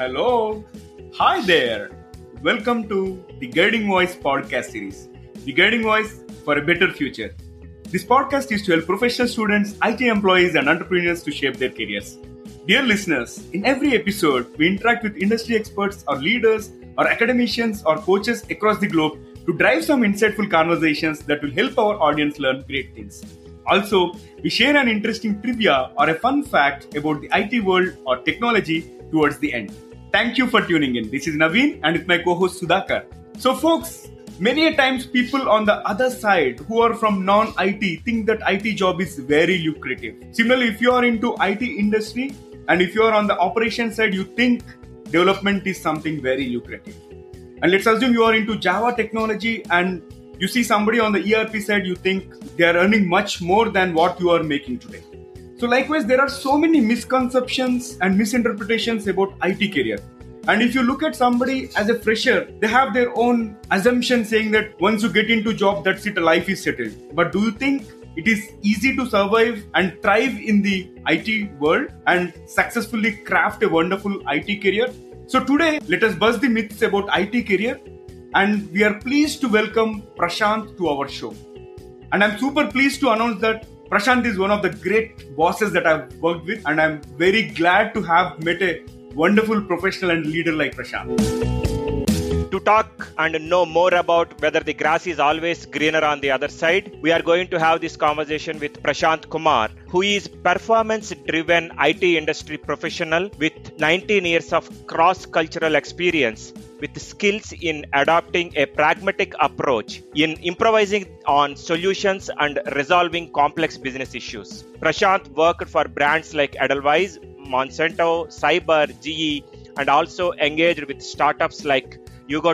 Hello. Hi there. Welcome to the Guiding Voice podcast series. The Guiding Voice for a Better Future. This podcast is to help professional students, IT employees, and entrepreneurs to shape their careers. Dear listeners, in every episode, we interact with industry experts or leaders or academicians or coaches across the globe to drive some insightful conversations that will help our audience learn great things. Also, we share an interesting trivia or a fun fact about the IT world or technology towards the end. Thank you for tuning in. This is Naveen and with my co-host Sudhakar. So folks, many a times people on the other side who are from non-IT think that IT job is very lucrative. Similarly, if you are into IT industry and if you are on the operation side, you think development is something very lucrative. And let's assume you are into Java technology and you see somebody on the ERP side, you think they are earning much more than what you are making today. So likewise, there are so many misconceptions and misinterpretations about IT career. And if you look at somebody as a fresher, they have their own assumption saying that once you get into job, that's it, life is settled. But do you think it is easy to survive and thrive in the IT world and successfully craft a wonderful IT career? So today, let us bust the myths about IT career and we are pleased to welcome Prashant to our show. And I'm super pleased to announce that Prashant is one of the great bosses that I've worked with, and I'm very glad to have met a wonderful professional and leader like Prashant. To talk and know more about whether the grass is always greener on the other side, we are going to have this conversation with Prashant Kumar, who is performance driven IT industry professional with 19 years of cross cultural experience with skills in adopting a pragmatic approach in improvising on solutions and resolving complex business issues. Prashant worked for brands like Edelweiss, Monsanto, Ciber, GE, and also engaged with startups like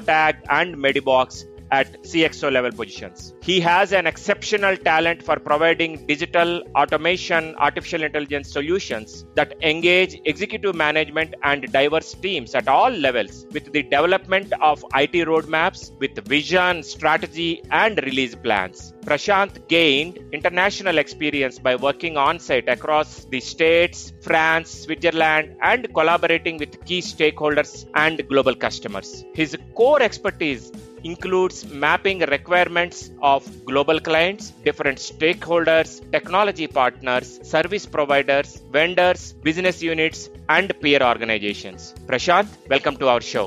Tag, and Medibox at CXO level positions. He has an exceptional talent for providing digital automation, artificial intelligence solutions that engage executive management and diverse teams at all levels with the development of IT roadmaps with vision, strategy, and release plans. Prashant gained international experience by working on site across the states, France, Switzerland, and collaborating with key stakeholders and global customers. His core expertise includes mapping requirements of global clients, different stakeholders, technology partners, service providers, vendors, business units, and peer organizations. Prashant, welcome to our show.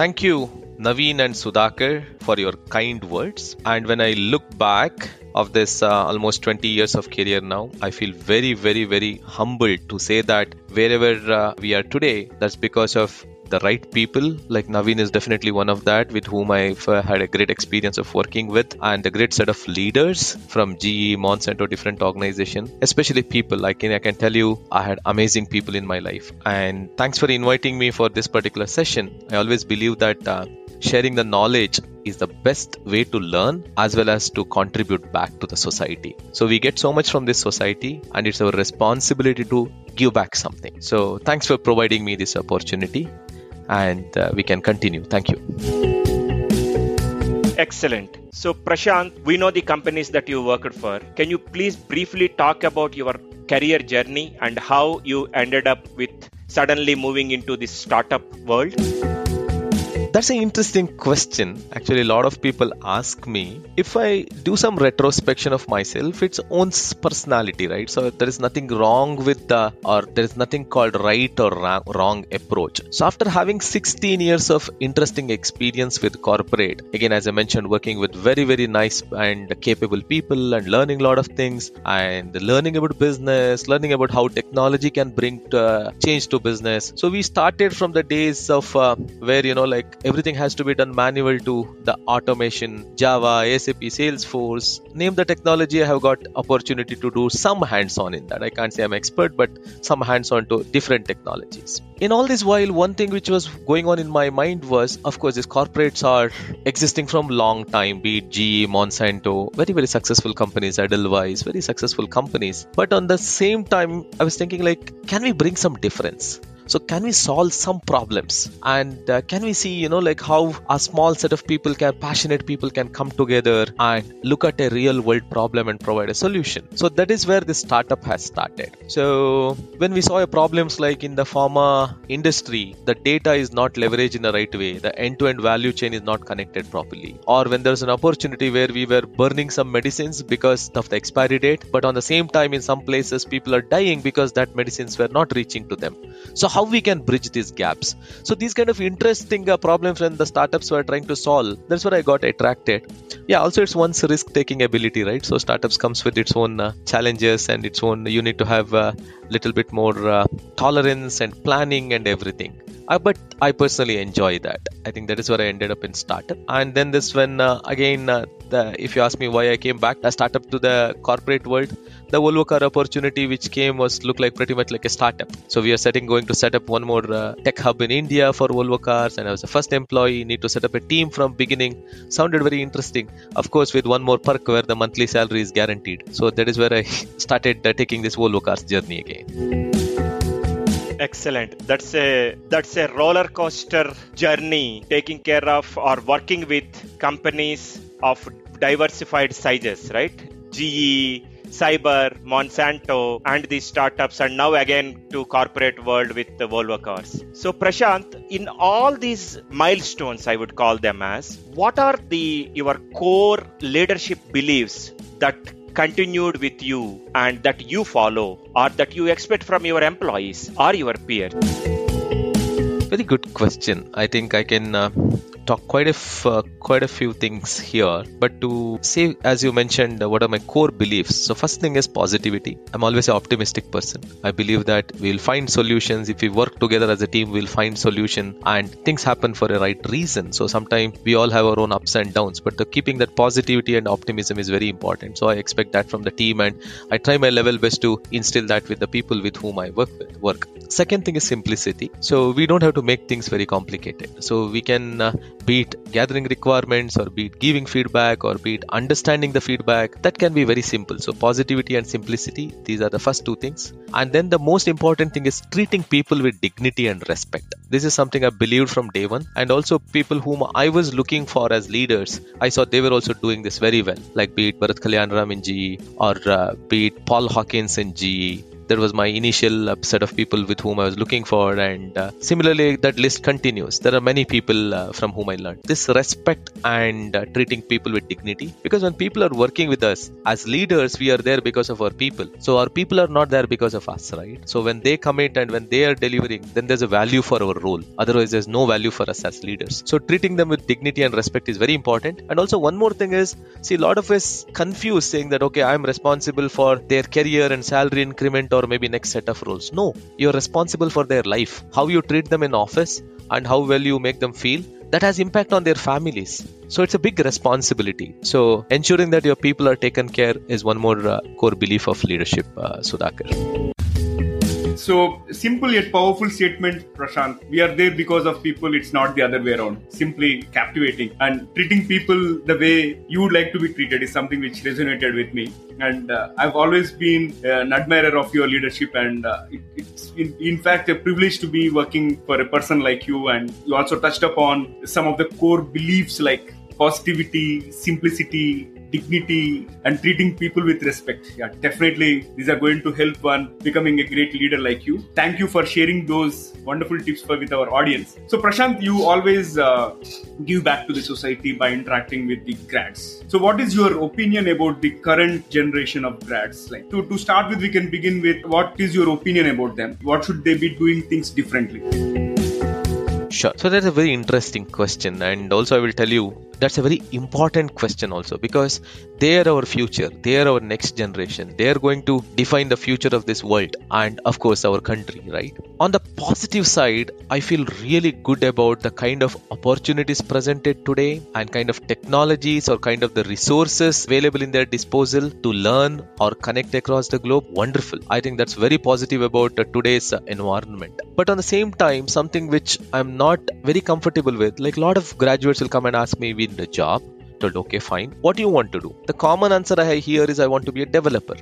Thank you, Naveen and Sudhakar, for your kind words. And when I look back of this uh, almost 20 years of career now, I feel very, very, very humbled to say that wherever uh, we are today, that's because of the right people. Like Naveen is definitely one of that with whom I've uh, had a great experience of working with, and a great set of leaders from GE, Monsanto, different organization, especially people. Can I can tell you, I had amazing people in my life. And thanks for inviting me for this particular session. I always believe that. Uh, sharing the knowledge is the best way to learn as well as to contribute back to the society. So we get so much from this society and it's our responsibility to give back something. So thanks for providing me this opportunity and uh, we can continue. Thank you. Excellent. So, Prashant, we know the companies that you worked for. Can you please briefly talk about your career journey and how you ended up with suddenly moving into this startup world? That's an interesting question. Actually, a lot of people ask me if I do some retrospection of myself, its own personality, right? So there is nothing wrong with the, or there is nothing called right or wrong approach. So after having 16 years of interesting experience with corporate, again, as I mentioned, working with very, very nice and capable people and learning a lot of things and learning about business, learning about how technology can bring to, uh, change to business. So we started from the days of uh, where, you know, like everything has to be done manual to the automation. Java sap salesforce name the technology i have got opportunity to do some hands on in that. I can't say i'm expert but some hands on to different technologies. In all this while one thing which was going on in my mind was of course these corporates are existing from long time be it ge monsanto very very successful companies edelweiss very successful companies. But on the same time i was thinking like can we bring some difference So can we solve some problems? And uh, can we see, you know, like how a small set of people can, passionate people can come together and look at a real world problem and provide a solution. So that is where this startup has started. So when we saw problems like in the pharma industry, the data is not leveraged in the right way, the end-to-end value chain is not connected properly, or when there's an opportunity where we were burning some medicines because of the expiry date, but on the same time in some places people are dying because that medicines were not reaching to them. So how we can bridge these gaps? So these kind of interesting uh, problems when the startups were trying to solve, that's where I got attracted. Yeah, also it's one's risk-taking ability, right? So startups comes with its own uh, challenges and its own. You need to have a little bit more uh, tolerance and planning and everything. Uh, but I personally enjoy that. I think that is where I ended up in startup. And then this when uh, again, uh, the, if you ask me why I came back a startup to the corporate world, the Volvo car opportunity which came was looked like pretty much like a startup. So we are setting going to set up one more uh, tech hub in India for Volvo cars, and I was the first employee. Need to set up a team from beginning. Sounded very interesting. Of course, with one more perk where the monthly salary is guaranteed. So that is where I started uh, taking this Volvo cars journey again excellent that's a that's a roller coaster journey taking care of or working with companies of diversified sizes right ge Ciber, Monsanto, and these startups, and now again to corporate world with the Volvo cars. So, Prashant, in all these milestones, I would call them as, what are the your core leadership beliefs that continued with you and that you follow or that you expect from your employees or your peers? Very good question. I think I can uh, talk quite a f- uh, quite a few things here. But to say as you mentioned uh, what are my core beliefs? So first thing is positivity. I'm always an optimistic person. I believe that we'll find solutions. If we work together as a team we'll find solution and things happen for a right reason. So sometimes we all have our own ups and downs but the keeping that positivity and optimism is very important. So i expect that from the team and i try my level best to instill that with the people with whom i work with work. Second thing is simplicity. So we don't have to make things very complicated. So we can uh, be it gathering requirements or be it giving feedback or be it understanding the feedback that can be very simple. So positivity and simplicity these are the first two things. And then the most important thing is treating people with dignity and respect. This is something i believed from day one. And also people whom i was looking for as leaders i saw they were also doing this very well. Like be it bharat kalyanram in ge or uh, be it paul hawkins in ge that was my initial set of people with whom I was looking for, and uh, similarly, that list continues. There are many people uh, from whom I learned this respect and uh, treating people with dignity. Because when people are working with us as leaders, we are there because of our people. So our people are not there because of us, right? So when they commit and when they are delivering, then there's a value for our role. Otherwise, there's no value for us as leaders. So treating them with dignity and respect is very important. And also, one more thing is, see, a lot of us confuse saying that okay, I'm responsible for their career and salary increment or maybe next set of roles. No, you're responsible for their life. How you treat them in office and how well you make them feel that has impact on their families so it's a big responsibility so ensuring that your people are taken care is one more uh, core belief of leadership uh, sudhakar so, simple yet powerful statement, Prashant. We are there because of people, it's not the other way around. Simply captivating and treating people the way you would like to be treated is something which resonated with me. And uh, I've always been an admirer of your leadership, and uh, it, it's in, in fact a privilege to be working for a person like you. And you also touched upon some of the core beliefs like positivity, simplicity, dignity and treating people with respect. Yeah, definitely these are going to help one becoming a great leader like you. Thank you for sharing those wonderful tips for, with our audience. So Prashant, you always uh, give back to the society by interacting with the grads. So what is your opinion about the current generation of grads? Like to, to start with, we can begin with what is your opinion about them? What should they be doing things differently? Sure. So that's a very interesting question, and also I will tell you that's a very important question also because they are our future they are our next generation they are going to define the future of this world and of course our country right? On the positive side i feel really good about the kind of opportunities presented today and kind of technologies or kind of the resources available in their disposal to learn or connect across the globe. Wonderful. I think that's very positive about today's environment. But on the same time something which i'm not very comfortable with like a lot of graduates will come and ask me the job told okay fine. What do you want to do? The common answer i hear is i want to be a developer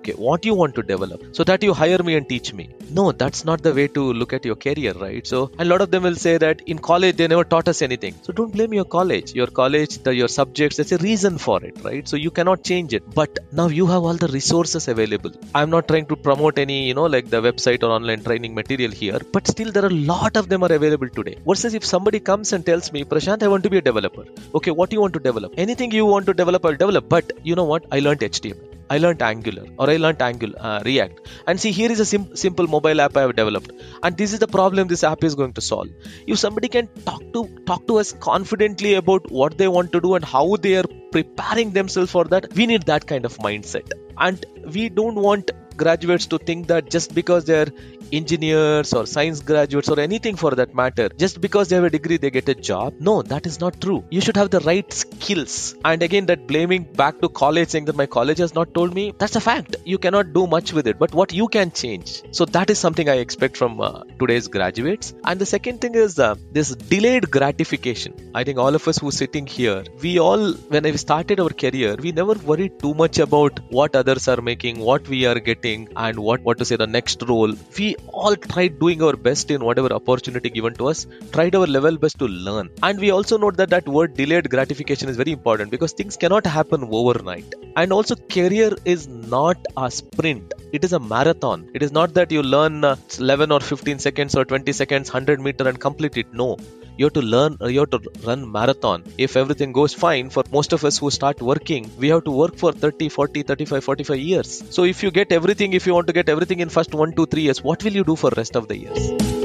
okay what you want to develop so that you hire me and teach me. No that's not the way to look at your career right? So a lot of them will say that in college they never taught us anything. So don't blame your college. Your college the, your subjects there's a reason for it right? So you cannot change it. But now you have all the resources available. I'm not trying to promote any you know like the website or online training material here but still there are a lot of them are available today. Versus if somebody comes and tells me prashant i want to be a developer. Okay what do you want to develop? Anything you want to develop i'll develop. But you know what? I learned html I learned Angular or I learned Angular uh, React. And see, here is a sim- simple mobile app I have developed, and this is the problem this app is going to solve. If somebody can talk to talk to us confidently about what they want to do and how they are preparing themselves for that, we need that kind of mindset. And we don't want graduates to think that just because they're engineers or science graduates or anything for that matter, just because they have a degree, they get a job. No, that is not true. You should have the right skills. And again, that blaming back to college, saying that my college has not told me, that's a fact. You cannot do much with it, but what you can change. So that is something I expect from uh, today's graduates. And the second thing is uh, this delayed gratification. I think all of us who are sitting here, we all, when I started our career, we never worried too much about what others are making, what we are getting, and what, what to say, the next role. We all tried doing our best in whatever opportunity given to us, tried our level best to learn. And we also note that that word delayed gratification is very important because things cannot happen overnight. And also, career is not a sprint, it is a marathon. It is not that you learn uh, 11 or 15 seconds or 20 seconds, 100 meter and complete it. No, you have to learn uh, you have to run marathon. If everything goes fine for most of us who start working we have to work for 30 40 35 45 years. So if you get everything if you want to get everything in first 1 2 3 years what will you do for rest of the years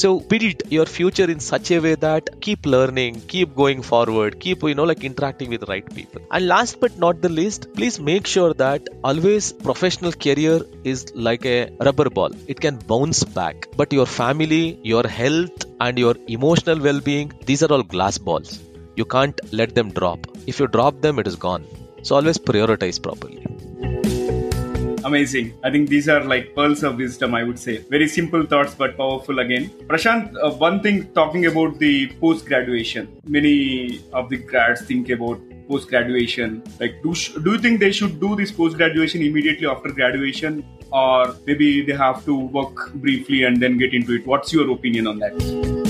so build your future in such a way that keep learning keep going forward keep you know like interacting with the right people. And last but not the least please make sure that always professional career is like a rubber ball. It can bounce back. But your family your health and your emotional well-being these are all glass balls. You can't let them drop. If you drop them it is gone. So always prioritize properly amazing. I think these are like pearls of wisdom i would say. Very simple thoughts but powerful again. Prashant uh, one thing talking about the post graduation many of the grads think about post graduation like do, sh- do you think they should do this post graduation immediately after graduation? Or maybe they have to work briefly and then get into it? What's your opinion on that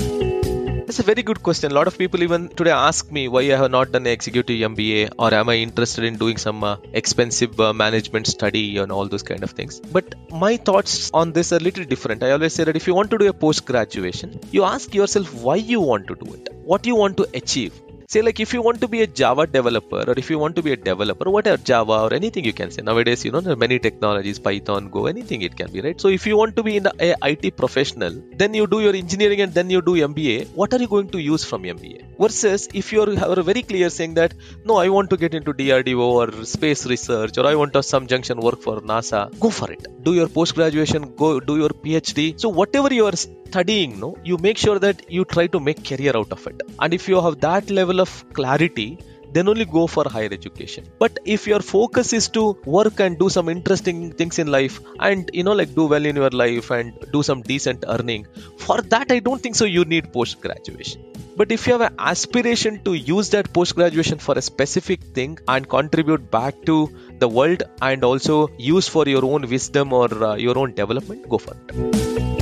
that's a very good question. A lot of people even today ask me why I have not done executive MBA or am I interested in doing some uh, expensive uh, management study and all those kind of things. But my thoughts on this are little different. I always say that if you want to do a post graduation, you ask yourself why you want to do it, what you want to achieve say like if you want to be a java developer or if you want to be a developer whatever java or anything you can say. Nowadays you know there are many technologies python go anything it can be right? So if you want to be in the it professional then you do your engineering and then you do mba what are you going to use from mba versus if you are very clear saying that no i want to get into drdo or space research or i want to some junction work for nasa go for it. Do your post graduation go do your phd so whatever you are studying no you make sure that you try to make career out of it. And if you have that level of clarity then only go for higher education. But if your focus is to work and do some interesting things in life and you know like do well in your life and do some decent earning for that i don't think so you need post graduation but if you have an aspiration to use that post graduation for a specific thing and contribute back to the world and also use for your own wisdom or uh, your own development go for it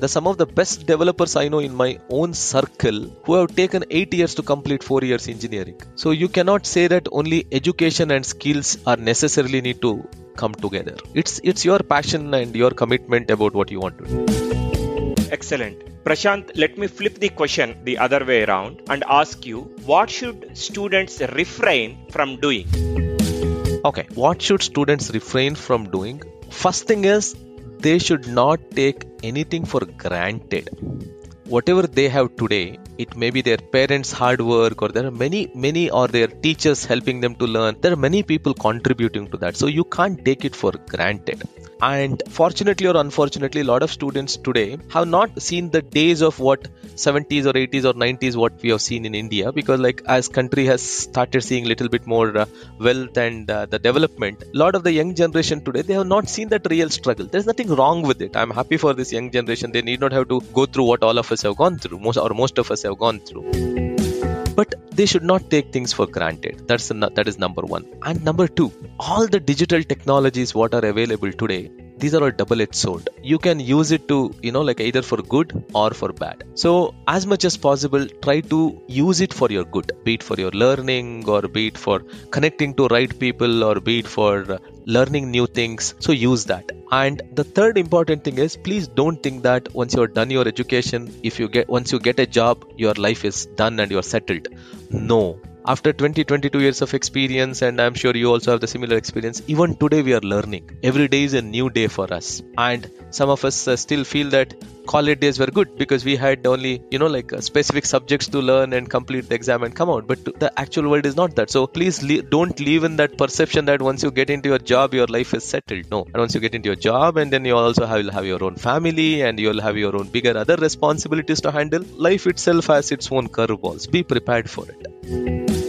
the some of the best developers I know in my own circle who have taken 8 years to complete 4 years engineering. So you cannot say that only education and skills are necessarily need to come together. It's it's your passion and your commitment about what you want to do. Excellent. Prashant, let me flip the question the other way around and ask you what should students refrain from doing? Okay, what should students refrain from doing? First thing is they should not take anything for granted. Whatever they have today, it may be their parents' hard work, or there are many, many, or their teachers helping them to learn. There are many people contributing to that. So you can't take it for granted. And fortunately or unfortunately, a lot of students today have not seen the days of what 70s or 80s or 90s what we have seen in India because like as country has started seeing little bit more uh, wealth and uh, the development, a lot of the young generation today they have not seen that real struggle. There's nothing wrong with it. I'm happy for this young generation. They need not have to go through what all of us have gone through, most or most of us have gone through but they should not take things for granted. That's that is number 1 and number 2 all the digital technologies what are available today these are all double-edged sword. You can use it to you know like either for good or for bad. So as much as possible try to use it for your good. Be it for your learning or be it for connecting to right people or be it for uh, learning new things. So use that. And the third important thing is please don't think that once you're done your education if you get once you get a job your life is done and you're settled. No after 20 22 years of experience and i'm sure you also have the similar experience even today we are learning. Every day is a new day for us. And some of us uh, still feel that college days were good because we had only you know like uh, specific subjects to learn and complete the exam and come out. But the actual world is not that. So please le- don't live in that perception that once you get into your job your life is settled. No. And once you get into your job and then you also have, have your own family and you'll have your own bigger other responsibilities to handle life itself has its own curveballs. Be prepared for it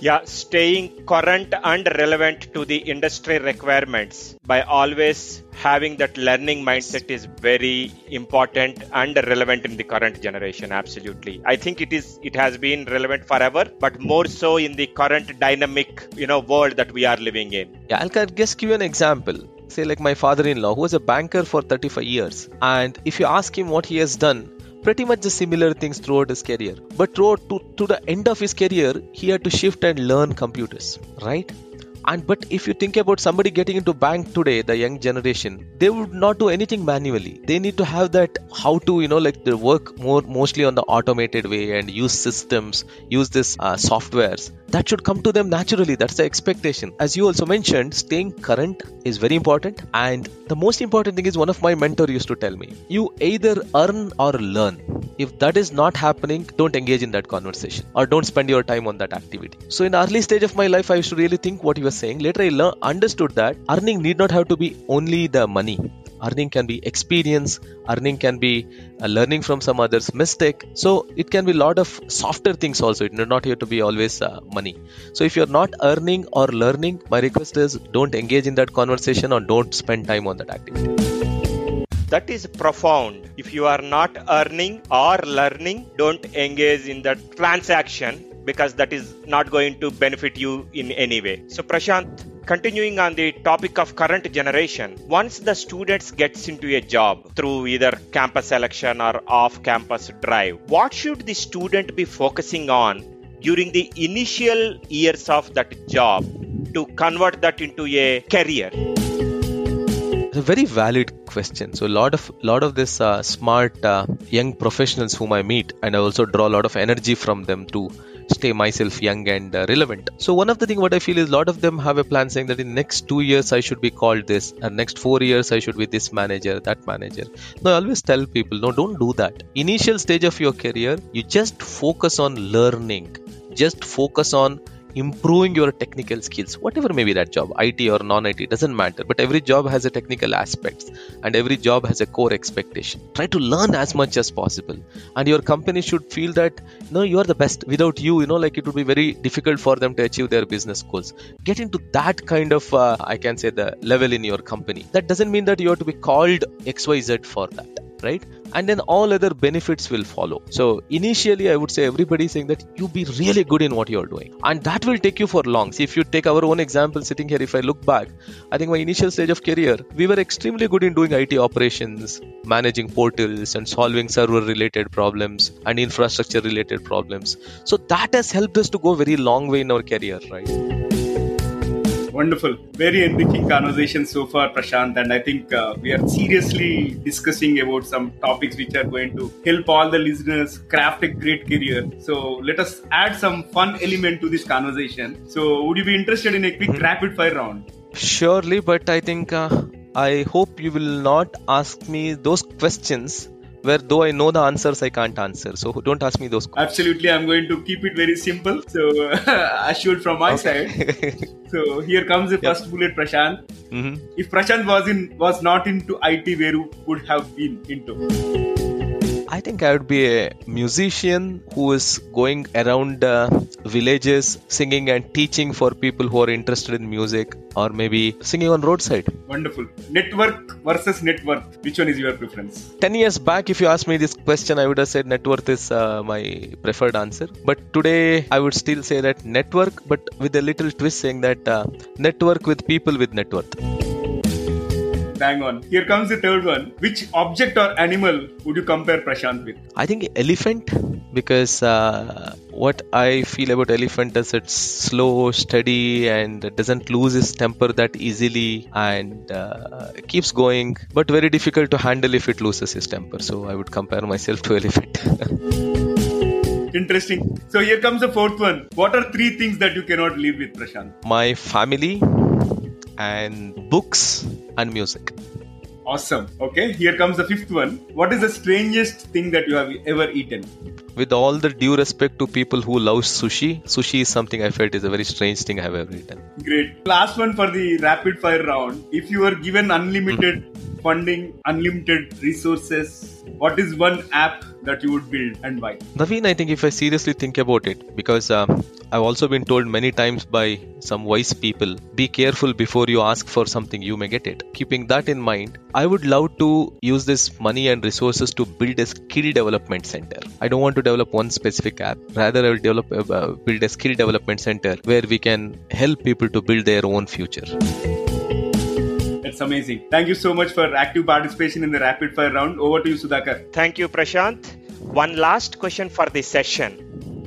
yeah, staying current and relevant to the industry requirements by always having that learning mindset is very important and relevant in the current generation absolutely. I think it is it has been relevant forever but more so in the current dynamic you know world that we are living in. Yeah i'll just give you an example. Say like my father-in-law who was a banker for 35 years and if you ask him what he has done pretty much the similar things throughout his career. But throughout to, to the end of his career, he had to shift and learn computers, right? And but if you think about somebody getting into bank today the young generation they would not do anything manually. They need to have that how to you know like the work more mostly on the automated way and use systems use this uh, softwares. That should come to them naturally. That's the expectation. As you also mentioned staying current is very important. And the most important thing is one of my mentor used to tell me you either earn or learn. If that is not happening don't engage in that conversation or don't spend your time on that activity. So in early stage of my life i used to really think what you were saying later i learned understood that earning need not have to be only the money. Earning can be experience earning can be uh, learning from some others mistake. So it can be a lot of softer things also. It need not have to be always uh, money. So if you're not earning or learning my request is don't engage in that conversation or don't spend time on that activity. That is profound. If you are not earning or learning don't engage in that transaction because that is not going to benefit you in any way. So Prashant, continuing on the topic of current generation, once the students gets into a job through either campus selection or off campus drive, what should the student be focusing on during the initial years of that job to convert that into a career? It's a very valid question. So a lot of lot of this uh, smart uh, young professionals whom I meet, and I also draw a lot of energy from them to stay myself young and uh, relevant. So one of the thing what I feel is a lot of them have a plan saying that in next two years I should be called this, and next four years I should be this manager, that manager. No, I always tell people, no, don't do that. Initial stage of your career, you just focus on learning. Just focus on improving your technical skills whatever may be that job it or non-it doesn't matter. But every job has a technical aspects and every job has a core expectation. Try to learn as much as possible. And your company should feel that no you are the best. Without you you know like it would be very difficult for them to achieve their business goals. Get into that kind of uh, i can say the level in your company. That doesn't mean that you have to be called xyz for that right? And then all other benefits will follow. So initially i would say everybody saying that you be really good in what you're doing. And that will take you for long. See if you take our own example sitting here if i look back i think my initial stage of career we were extremely good in doing it operations managing portals and solving server related problems and infrastructure related problems. So that has helped us to go very long way in our career right Wonderful. Very enriching conversation so far, Prashant. And I think uh, we are seriously discussing about some topics which are going to help all the listeners craft a great career. So let us add some fun element to this conversation. So, would you be interested in a quick mm-hmm. rapid fire round? Surely, but I think uh, I hope you will not ask me those questions where though I know the answers, I can't answer. So don't ask me those questions. Absolutely, I'm going to keep it very simple. So assured from my okay. side. so here comes the yep. first bullet, Prashant. Mm-hmm. If Prashant was in was not into IT, where would have been into? I think I would be a musician who is going around uh, villages singing and teaching for people who are interested in music or maybe singing on roadside. Wonderful. Network versus net worth. Which one is your preference? 10 years back, if you asked me this question, I would have said net worth is uh, my preferred answer. But today, I would still say that network, but with a little twist saying that uh, network with people with net worth. Bang on. Here comes the third one. Which object or animal would you compare Prashant with? I think elephant because uh, what I feel about elephant is it's slow, steady, and doesn't lose its temper that easily, and uh, keeps going, but very difficult to handle if it loses its temper. So I would compare myself to elephant. Interesting. So here comes the fourth one. What are three things that you cannot live with, Prashant? My family and books and music. Awesome. Okay, here comes the fifth one. What is the strangest thing that you have ever eaten? With all the due respect to people who love sushi, sushi is something I felt is a very strange thing I have ever eaten. Great. Last one for the rapid fire round. If you were given unlimited funding, unlimited resources, what is one app that you would build and why? Naveen, I think if I seriously think about it, because uh, I've also been told many times by some wise people be careful before you ask for something, you may get it. Keeping that in mind, I would love to use this money and resources to build a skill development center. I don't want to develop one specific app, rather, I will develop, uh, build a skill development center where we can help people to build their own future. That's amazing. Thank you so much for active participation in the rapid fire round. Over to you, Sudhakar. Thank you, Prashant. One last question for this session.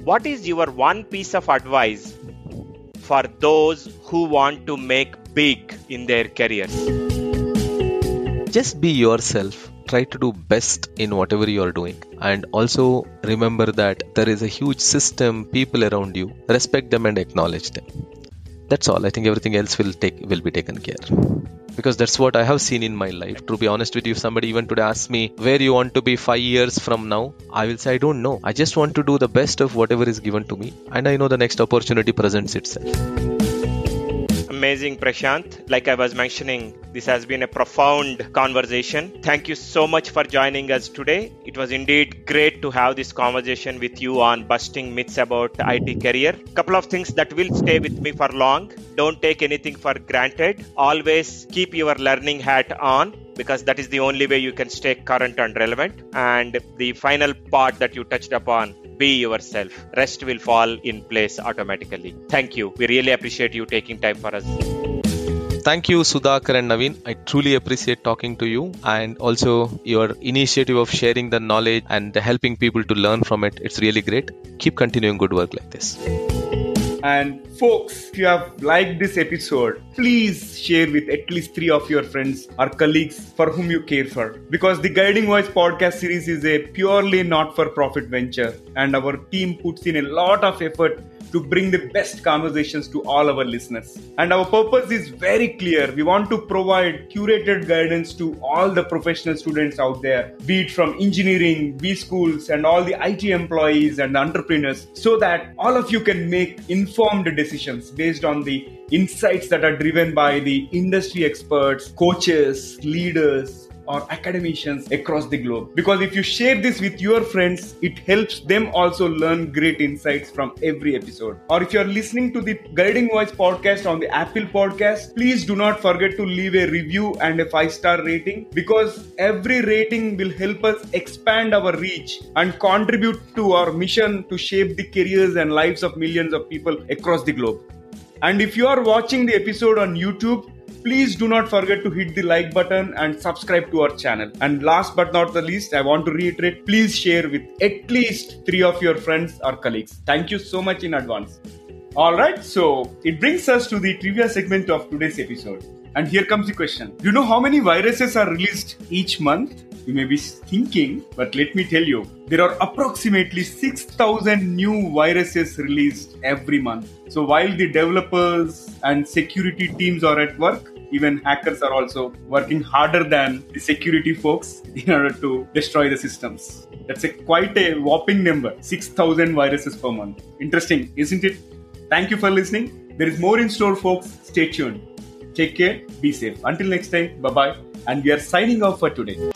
What is your one piece of advice for those who want to make big in their careers? Just be yourself. Try to do best in whatever you are doing. And also remember that there is a huge system, people around you. Respect them and acknowledge them. That's all. I think everything else will take will be taken care because that's what I have seen in my life. To be honest with you, somebody even today asks me where you want to be five years from now, I will say I don't know. I just want to do the best of whatever is given to me, and I know the next opportunity presents itself amazing, Prashant. Like I was mentioning, this has been a profound conversation. Thank you so much for joining us today. It was indeed great to have this conversation with you on busting myths about IT career. Couple of things that will stay with me for long. Don't take anything for granted. Always keep your learning hat on because that is the only way you can stay current and relevant. And the final part that you touched upon be yourself. Rest will fall in place automatically. Thank you. We really appreciate you taking time for us. Thank you, Sudhakar and Naveen. I truly appreciate talking to you and also your initiative of sharing the knowledge and helping people to learn from it. It's really great. Keep continuing good work like this. And folks, if you have liked this episode, please share with at least three of your friends or colleagues for whom you care for. Because the Guiding Voice podcast series is a purely not for profit venture, and our team puts in a lot of effort to bring the best conversations to all our listeners. And our purpose is very clear. We want to provide curated guidance to all the professional students out there, be it from engineering, B schools, and all the IT employees and entrepreneurs, so that all of you can make informed decisions based on the insights that are driven by the industry experts, coaches, leaders, or academicians across the globe. Because if you share this with your friends, it helps them also learn great insights from every episode. Or if you're listening to the Guiding Voice podcast on the Apple podcast, please do not forget to leave a review and a five star rating because every rating will help us expand our reach and contribute to our mission to shape the careers and lives of millions of people across the globe. And if you are watching the episode on YouTube, Please do not forget to hit the like button and subscribe to our channel. And last but not the least, I want to reiterate please share with at least three of your friends or colleagues. Thank you so much in advance. Alright, so it brings us to the trivia segment of today's episode. And here comes the question Do you know how many viruses are released each month? You may be thinking, but let me tell you, there are approximately 6,000 new viruses released every month. So while the developers and security teams are at work, even hackers are also working harder than the security folks in order to destroy the systems. That's a quite a whopping number 6,000 viruses per month. Interesting, isn't it? Thank you for listening. There is more in store, folks. Stay tuned. Take care, be safe. Until next time, bye bye. And we are signing off for today.